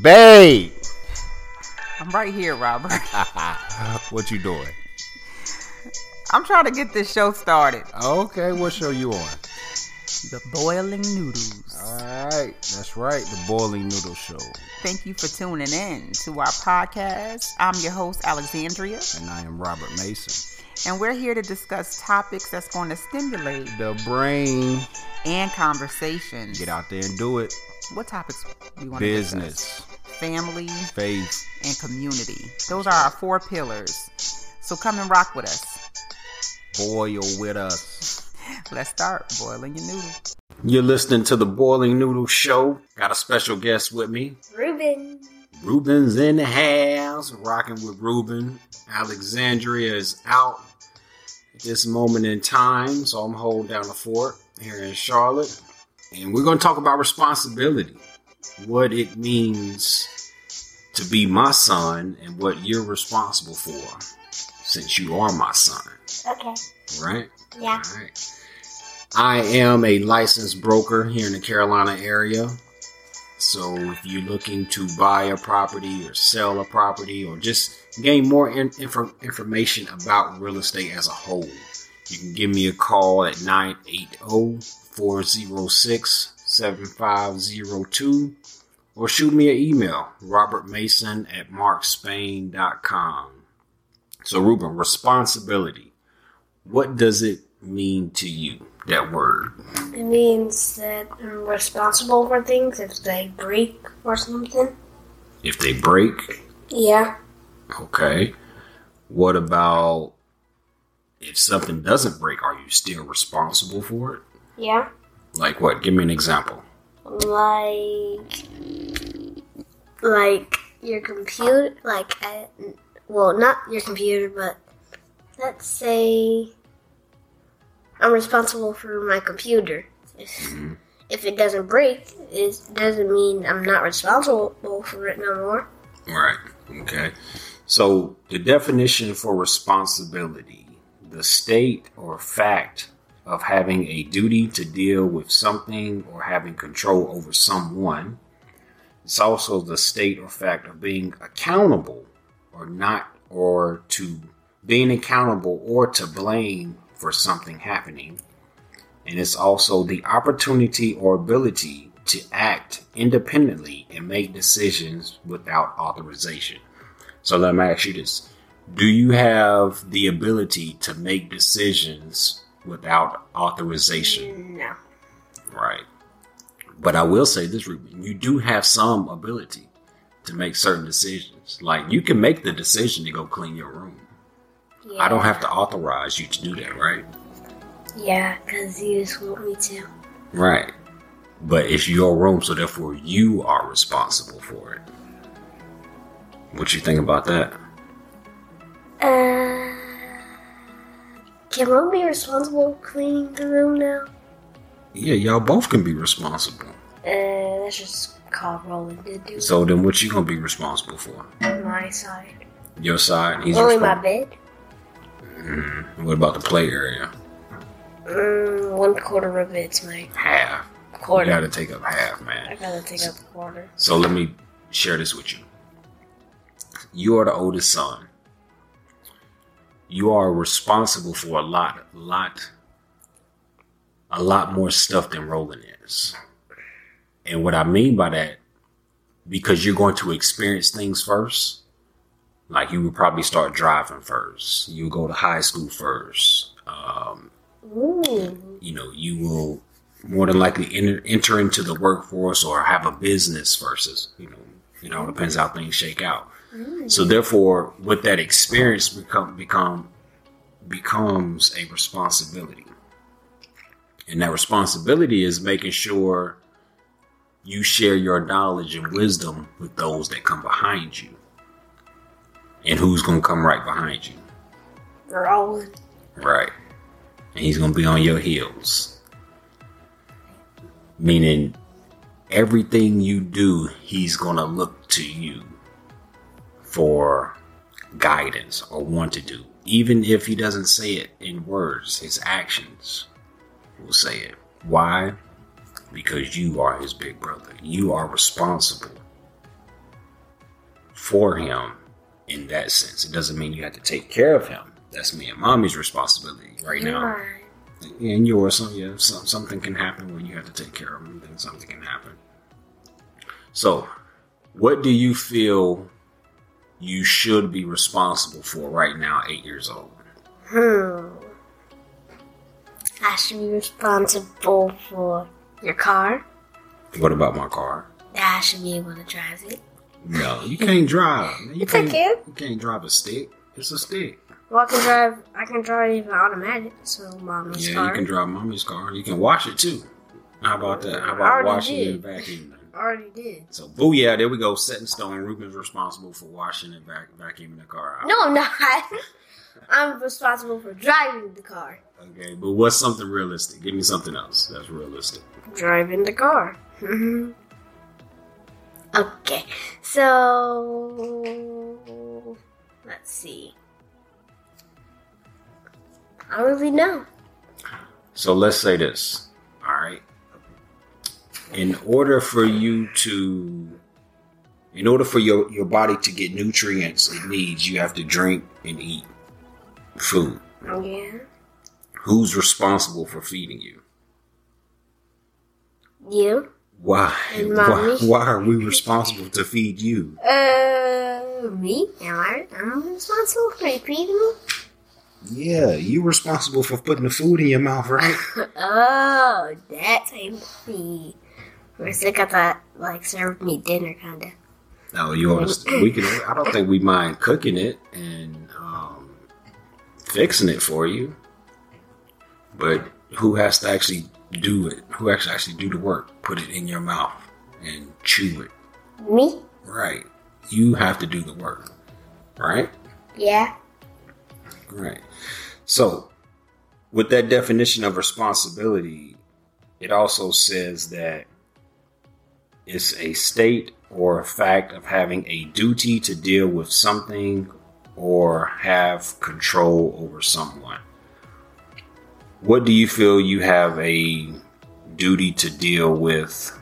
Babe. I'm right here, Robert. what you doing? I'm trying to get this show started. Okay, what show you on? The Boiling Noodles. All right, that's right, the Boiling Noodle Show. Thank you for tuning in to our podcast. I'm your host, Alexandria, And I am Robert Mason. and we're here to discuss topics that's going to stimulate The brain. and conversation. Get out there and do it. What topics we want to Business, discuss? Family faith. and community. Those are our four pillars. So come and rock with us. Boil with us. Let's start boiling your noodle. You're listening to the Boiling Noodle Show. Got a special guest with me. Reuben. Reuben's in the house, rocking with Reuben. Alexandria is out at this moment in time, so I'm holding down the fort here in Charlotte. And we're going to talk about responsibility, what it means to be my son, and what you're responsible for since you are my son, Okay. right? Yeah. All right. I am a licensed broker here in the Carolina area. So if you're looking to buy a property or sell a property or just gain more in- info- information about real estate as a whole, you can give me a call at oh 980-406-7502 or shoot me an email, robertmason at markspain.com. So Reuben, responsibility. What does it mean to you, that word? It means that I'm responsible for things if they break or something. If they break, Yeah. okay. What about if something doesn't break, are you still responsible for it? Yeah. Like what? Give me an example. Like. Like your computer. Like, I, well, not your computer, but let's say I'm responsible for my computer. If, mm-hmm. if it doesn't break, it doesn't mean I'm not responsible for it no more. Right. Okay. So the definition for responsibility, the state or fact of having a duty to deal with something or having control over someone. It's also the state or fact of being accountable or not or to being accountable or to blame for something happening. And it's also the opportunity or ability to act independently and make decisions without authorization. So let me ask you this Do you have the ability to make decisions without authorization? No. Right. But I will say this, Reuben, you do have some ability to make certain decisions. Like you can make the decision to go clean your room. Yeah. I don't have to authorize you to do that, right? Yeah, because you just want me to. Right. But it's your room, so therefore you are responsible for it. What you think about that? Uh, can one be responsible for cleaning the room now? Yeah, y'all both can be responsible. Uh, that's just called rolling to do So then what you gonna be responsible for? my side. Your side? He's Only my bed. Mhm. What about the play area? Mm, one quarter of it's my Half. quarter. You gotta take up half, man. I gotta take up a quarter. So let me share this with you. You are the oldest son. You are responsible for a lot, a lot, a lot more stuff than Roland is. And what I mean by that, because you're going to experience things first, like you would probably start driving first. You go to high school first. Um, you know, you will more than likely enter, enter into the workforce or have a business versus, you know, you know, it depends how things shake out. So therefore, with that experience become become becomes a responsibility. And that responsibility is making sure you share your knowledge and wisdom with those that come behind you. And who's going to come right behind you? Roland. Right. And he's going to be on your heels. Meaning, everything you do, he's going to look to you for guidance or want to do. Even if he doesn't say it in words, his actions will say it. Why? Because you are his big brother. You are responsible for him in that sense. It doesn't mean you have to take care of him. That's me and mommy's responsibility right now. And yours, some, yeah, some, something can happen when you have to take care of him. Then something can happen. So, what do you feel you should be responsible for right now, eight years old? Hmm. I should be responsible for your car. What about my car? I should be able to drive it. No, you can't drive. You Yes, can't, can. You can't drive a stick. It's a stick. Well, I can drive. I can drive even automatic. So mommy's Yeah, car. you can drive mommy's car. You can wash it too. How about that? How about washing did. and vacuuming? Already did. So, oh yeah, there we go. Set in stone. Reuben's responsible for washing and vac- vacuuming the car out. No, I'm not. I'm responsible for driving the car. Okay, but what's something realistic? Give me something else that's realistic. Driving the car. Okay, so let's see. I don't really know. So let's say this. All right. In order for you to, in order for your, your body to get nutrients it needs, you have to drink and eat food. Yeah. Who's responsible for feeding you? You? Why? And Why, mommy. why are we responsible to feed you? Uh, me? Am I? I'm responsible for feeding you? Yeah, you responsible for putting the food in your mouth, right? Oh, that's a me. Sec, I thought like served me dinner, kinda. No, you understand. We can. I don't think we mind cooking it and um, fixing it for you. But who has to actually do it? Who actually actually do the work? Put it in your mouth and chew it. Me? Right. You have to do the work. Right. Yeah. Right. So, with that definition of responsibility, it also says that it's a state or a fact of having a duty to deal with something or have control over someone. What do you feel you have a duty to deal with?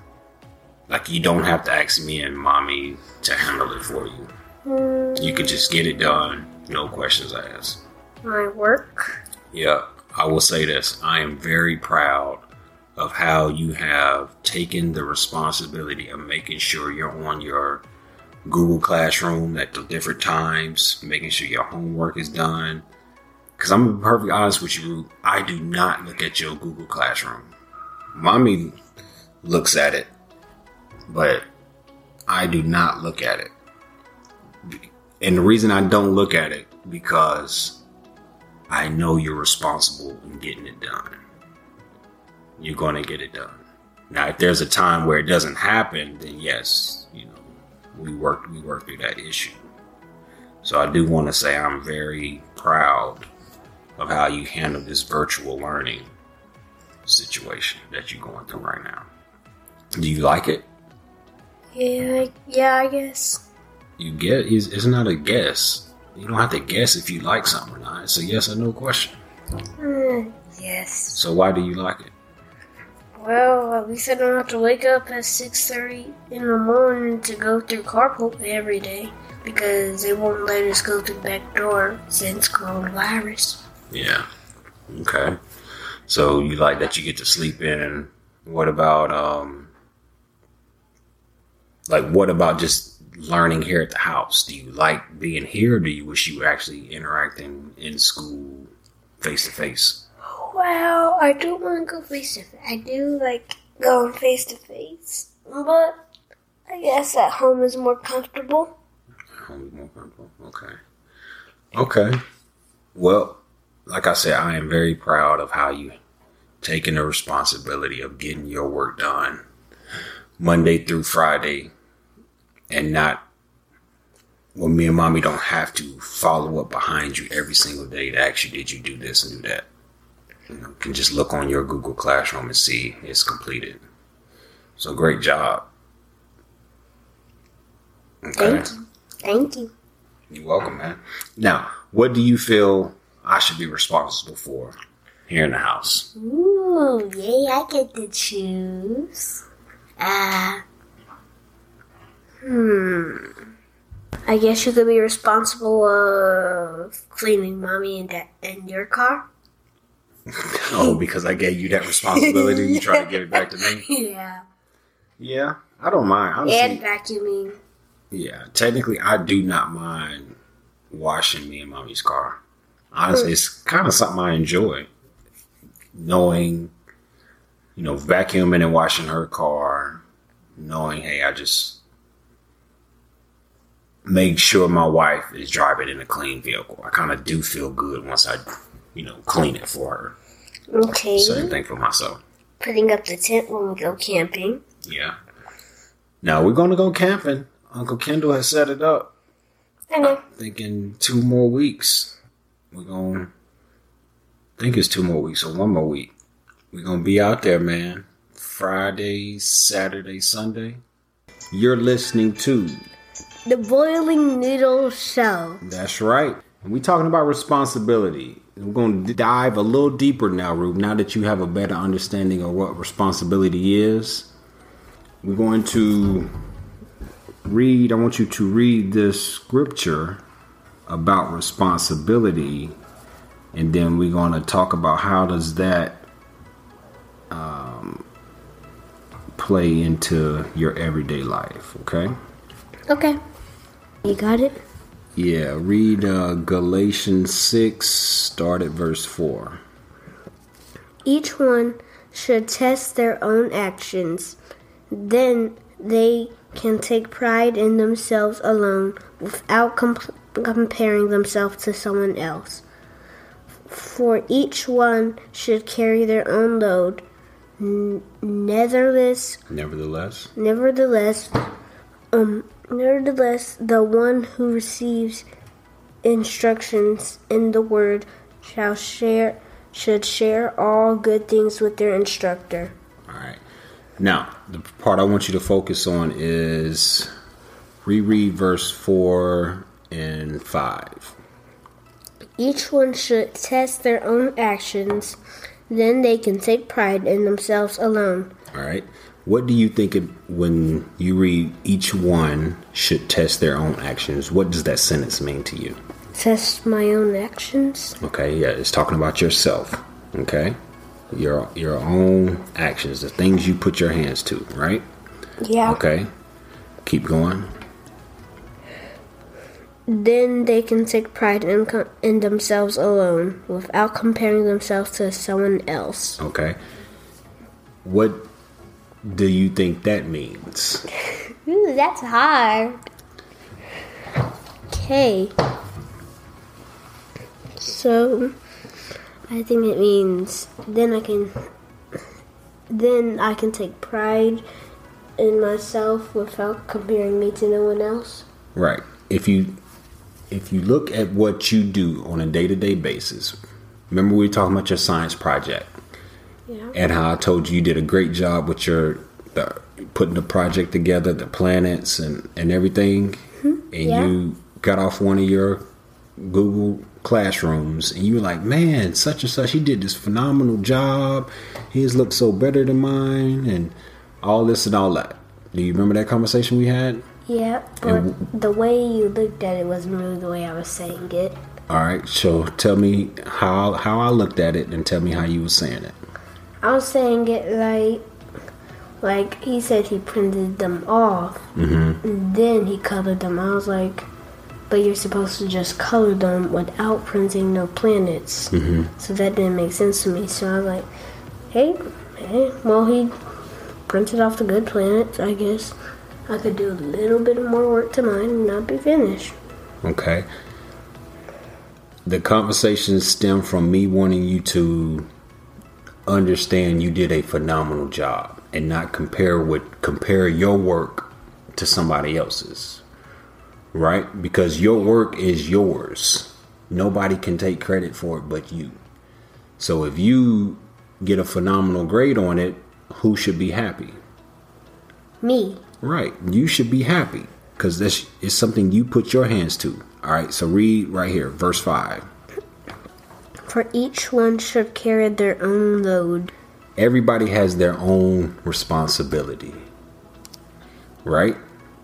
Like, you don't have to ask me and mommy to handle it for you. Hmm, You can just get it done, no questions asked. my work. Yeah, I will say this. I am very proud of how you have taken the responsibility of making sure you're on your Google Classroom at the different times, making sure your homework is done. Because I'm perfectly honest with you, I do not look at your Google Classroom. Mommy looks at it, but I do not look at it. And the reason I don't look at it because I know you're responsible in getting it done. You're going to get it done. Now, if there's a time where it doesn't happen, then yes, you know, we work we work through that issue. So I do want to say I'm very proud of how you handle this virtual learning situation that you're going through right now. Do you like it? Yeah, yeah, I guess. You get it's, it's not a guess. You don't have to guess if you like something or not. It's a yes or no question. Hmm, yes. So why do you like it? Well, at least I don't have to wake up at six thirty in the morning to go through carpool every day because they won't let us go through back door since coronavirus. Yeah. Okay. So you like that you get to sleep in. What about um like what about just learning here at the house? Do you like being here or do you wish you were actually interacting in school face to face? Well, I do want to go face to face. I do like going face to face, but I guess at home is more comfortable. Home is more comfortable. Okay. Okay. Well, like I said, I am very proud of how you taking the responsibility of getting your work done Monday through Friday and not when me and mommy don't have to follow up behind you every single day to ask you, did you do this and do that? You know, can just look on your Google Classroom and see it's completed. So great job. Thank you. Thank you. You're welcome, man. Now, what do you feel I should be responsible for here in the house? Ooh, yay, I get to choose. Uh, hmm. I guess you could be responsible of cleaning mommy and dad and your car. Oh, because I gave you that responsibility, you try to give it back to me. Yeah. Yeah, I don't mind. Honestly, And vacuuming. yeah, technically, I do not mind washing me and mommy's car. Honestly, it's kind of something I enjoy. Knowing, you know, vacuuming and washing her car, knowing, hey, I just make sure my wife is driving in a clean vehicle. I kind of do feel good once I, you know, clean it for her. Okay. Same thing for myself. Putting up the tent when we go camping. Yeah. Now we're gonna go camping. Uncle Kendall has set it up. I know. Thinking two more weeks. We're gonna I think it's two more weeks or one more week. We're gonna be out there, man. Friday, Saturday, Sunday. You're listening to The Boiling Noodle Show. That's right. And we talking about responsibility. We're going to dive a little deeper now, Rube. Now that you have a better understanding of what responsibility is, we're going to read. I want you to read this scripture about responsibility, and then we're going to talk about how does that um, play into your everyday life. Okay. Okay. You got it? Yeah, read uh, Galatians 6, start at verse 4. Each one should test their own actions. Then they can take pride in themselves alone without comp- comparing themselves to someone else. For each one should carry their own load. N- nevertheless, Nevertheless, nevertheless, um, nevertheless, the one who receives instructions in the word shall share should share all good things with their instructor. all right. Now, the part I want you to focus on is reread verse 4 and 5. Each one should test their own actions, then they can take pride in themselves alone. All right. What do you think of when you read each one should test their own actions? What does that sentence mean to you? Test my own actions? Okay, yeah, it's talking about yourself. Okay, your your own actions, the things you put your hands to, right? Yeah. Okay, keep going. Then they can take pride in, in themselves alone without comparing themselves to someone else. Okay, what do you think that means? Ooh, that's hard. Okay. So, I think it means then I can then I can take pride in myself without comparing me to no one else. Right. If you if you look at what you do on a day to day basis, remember we were talking about your science project. Yeah. and how I told you you did a great job with your the, putting the project together, the planets and and everything, mm-hmm. and Yeah. you got off one of your Google classrooms, and you were like, "Man, such and such, he did this phenomenal job. His looked so better than mine, and all this and all that." Do you remember that conversation we had? Yeah, but the way you looked at it wasn't really the way I was saying it. All right, so tell me how how I looked at it, and tell me how you were saying it. I was saying it like, like he said he printed them off, Mm-hmm. and then he colored them. I was like, but you're supposed to just color them without printing no planets. Mm-hmm. So that didn't make sense to me. So I was like, hey, hey, well he printed off the good planets. I guess I could do a little bit more work to mine and not be finished. Okay. The conversation stemmed from me wanting you to understand you did a phenomenal job and not compare with compare your work to somebody else's. Right? Because your work is yours. Nobody can take credit for it but you. So if you get a phenomenal grade on it, who should be happy? Me. Right. You should be happy because this is something you put your hands to. All right. So read right here, verse 5. For each one should carry their own load. Everybody has their own responsibility. Right?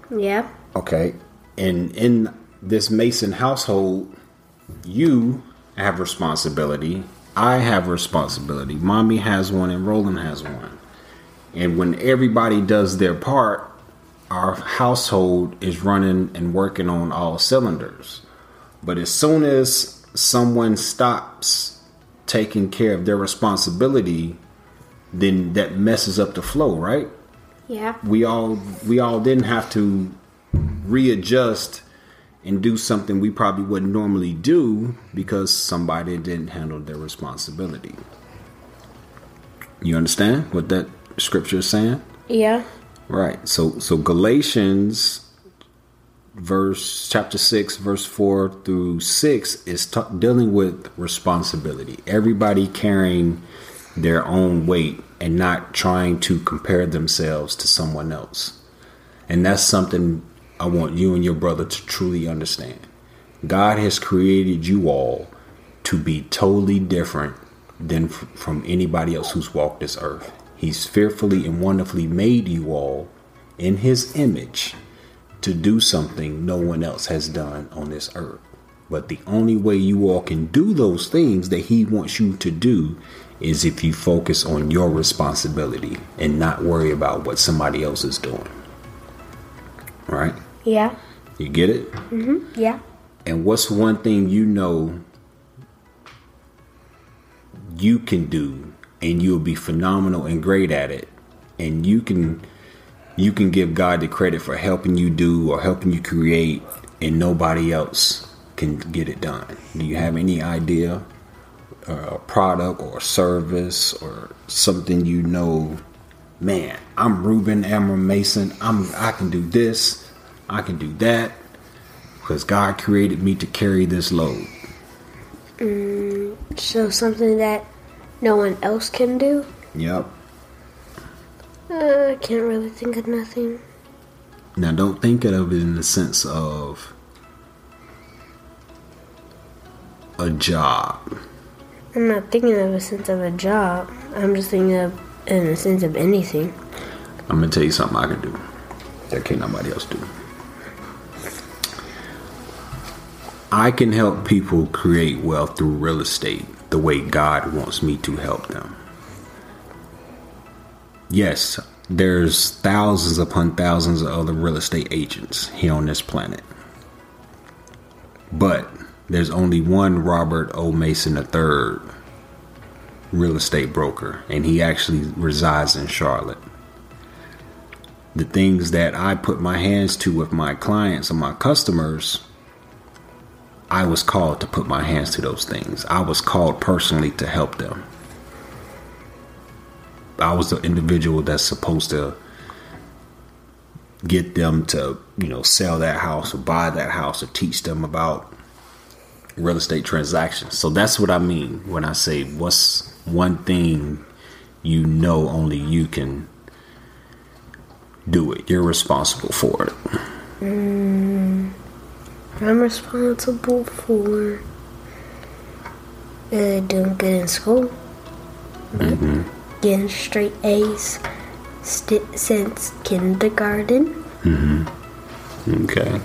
Yeah. Okay. And in this Mason household, you have responsibility. I have responsibility. Mommy has one, and Roland has one. And when everybody does their part, our household is running and working on all cylinders. But as soon as someone stops taking care of their responsibility, then that messes up the flow, right? Yeah. We all we all didn't have to readjust and do something we probably wouldn't normally do because somebody didn't handle their responsibility. You understand what that scripture is saying? Yeah. Right. So so Galatians verse chapter 6 verse 4 through 6 is t- dealing with responsibility. Everybody carrying their own weight and not trying to compare themselves to someone else. And that's something I want you and your brother to truly understand. God has created you all to be totally different than f- from anybody else who's walked this earth. He's fearfully and wonderfully made you all in his image to do something no one else has done on this earth. But the only way you all can do those things that he wants you to do is if you focus on your responsibility and not worry about what somebody else is doing. Right? Yeah. You get it? Mm-hmm. Yeah. And what's one thing you know you can do and you'll be phenomenal and great at it and you can you can give God the credit for helping you do or helping you create and nobody else can get it done. Do you have any idea uh, a product or a service or something you know man, I'm Reuben Amber Mason. I'm I can do this. I can do that because God created me to carry this load. So something that no one else can do? Yep. Uh, I can't really think of nothing. Now, don't think of it in the sense of a job. I'm not thinking of a sense of a job. I'm just thinking of in a sense of anything. I'm gonna tell you something I can do that can't nobody else do. I can help people create wealth through real estate the way God wants me to help them. Yes, there's thousands upon thousands of other real estate agents here on this planet. But there's only one Robert O. Mason III real estate broker, and he actually resides in Charlotte. The things that I put my hands to with my clients and my customers, I was called to put my hands to those things. I was called personally to help them. I was the individual that's supposed to get them to, you know, sell that house or buy that house or teach them about real estate transactions. So that's what I mean when I say what's one thing you know only you can do it. You're responsible for it. I'm responsible for uh, doing good in school. Getting straight A's st- since kindergarten. Mm-hmm. Okay.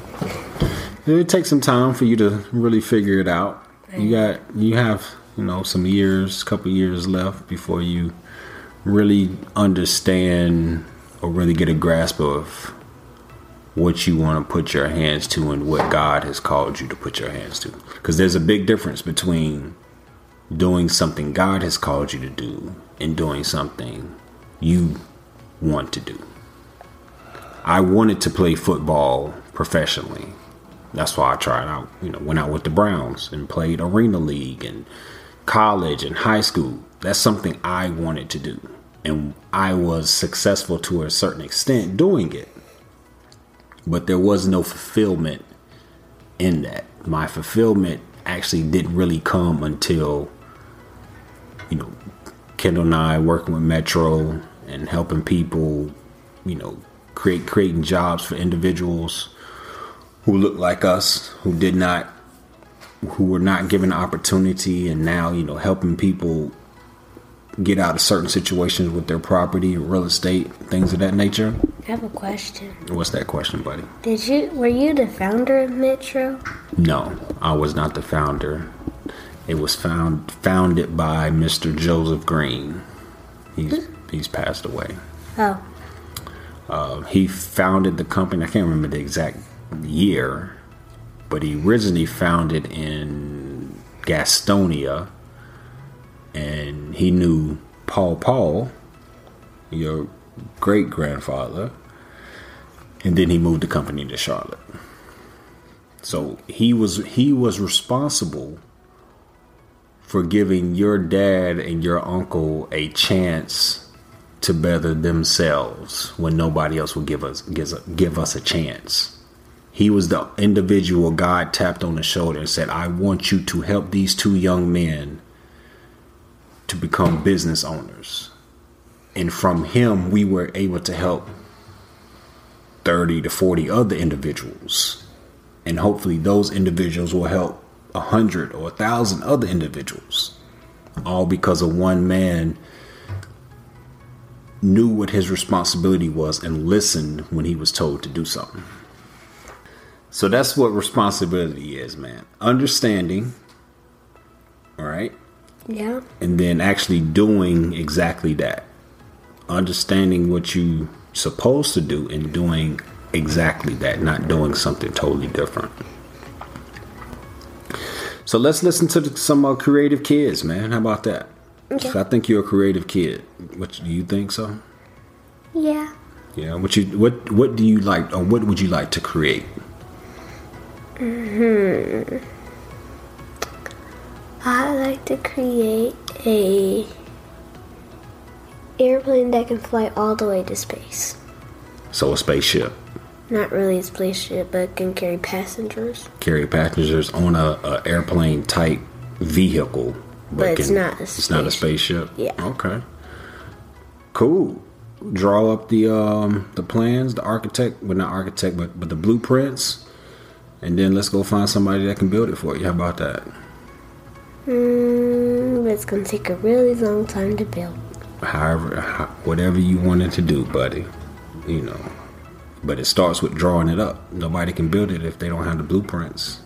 It takes some time for you to really figure it out. You got you have, you know, some years, couple years left before you really understand or really get a grasp of what you want to put your hands to and what God has called you to put your hands to. Cuz there's a big difference between doing something God has called you to do and doing something you want to do. I wanted to play football professionally. That's why I tried out, you know, went out with the Browns and played Arena League and college and high school. That's something I wanted to do. And I was successful to a certain extent doing it. But there was no fulfillment in that. My fulfillment actually didn't really come until, you know, Kendall and I working with Metro and helping people, you know, create creating jobs for individuals who look like us, who did not who were not given opportunity and now, you know, helping people get out of certain situations with their property real estate, things of that nature. I have a question. What's that question, buddy? Did you were you the founder of Metro? No, I was not the founder. It was found founded by Mr. Joseph Green. He's he's passed away. Oh, Uh, he founded the company. I can't remember the exact year, but he originally founded in Gastonia, and he knew Paul Paul, your great grandfather, and then he moved the company to Charlotte. So he was he was responsible for giving your dad and your uncle a chance to better themselves when nobody else would give us gives, give us a chance. He was the individual God tapped on the shoulder and said, "I want you to help these two young men to become business owners." And from him, we were able to help 30 to 40 other individuals. And hopefully those individuals will help a hundred or a thousand other individuals. All because of one man knew what his responsibility was and listened when he was told to do something. So that's what responsibility is, man. Understanding, all right, yeah. and then actually doing exactly that. Understanding what you're supposed to do and doing exactly that, not doing something totally different. So let's listen to some uh, creative kids, man. How about that? Okay. I think you're a creative kid. What do you think so? Yeah. Yeah. What you what what do you like or what would you like to create? Hmm. I like to create a airplane that can fly all the way to space. So a spaceship Not really a spaceship, but can carry passengers. carry passengers on a, a airplane type vehicle, But it's not a it's not a spaceship. Yeah. Okay. Cool. Draw up the um the plans, the architect, well not architect, but but the blueprints, and then let's go find somebody that can build it for you. How about that? Mm, but it's gonna take a really long time to build. However, ho- whatever you wanted to do, buddy, you know. But it starts with drawing it up. Nobody can build it if they don't have the blueprints.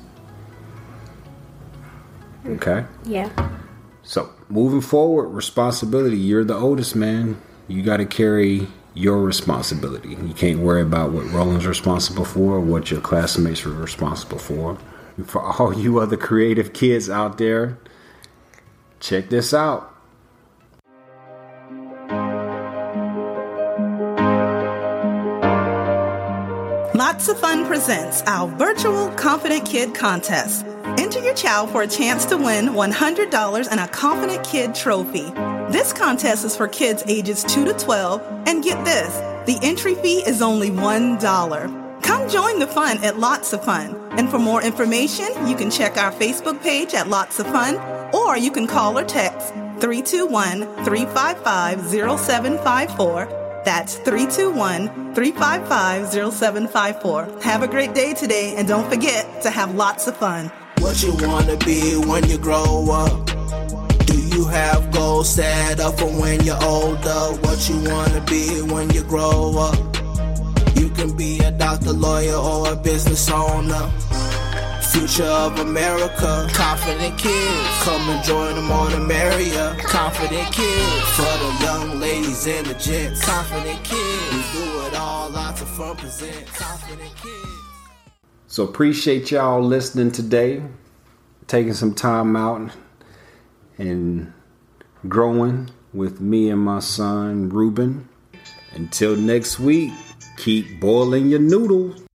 Okay. Yeah. So moving forward, responsibility. You're the oldest man. You got to carry your responsibility. You can't worry about what Roland's responsible for, or what your classmates are responsible for. And for all you other creative kids out there, check this out. Lots of Fun presents our virtual Confident Kid contest. Enter your child for a chance to win $100 and a Confident Kid trophy. This contest is for kids ages 2 to 12, and get this the entry fee is only $1. Come join the fun at Lots of Fun. And for more information, you can check our Facebook page at Lots of Fun, or you can call or text 321 355 0754. That's 321 355 0754. Have a great day today, and don't forget to have lots of fun. What you wanna be when you grow up? Do you have goals set up for when you're older? What you wanna be when you grow up? You can be a doctor, lawyer, or a business owner. Future of America, confident kids. Come and join them the merrier. Confident kids for the young ladies and the gents. Confident kids, we do it all. Lots of fun present. Confident kids. So appreciate y'all listening today, taking some time out and growing with me and my son Reuben. Until next week, keep boiling your noodles.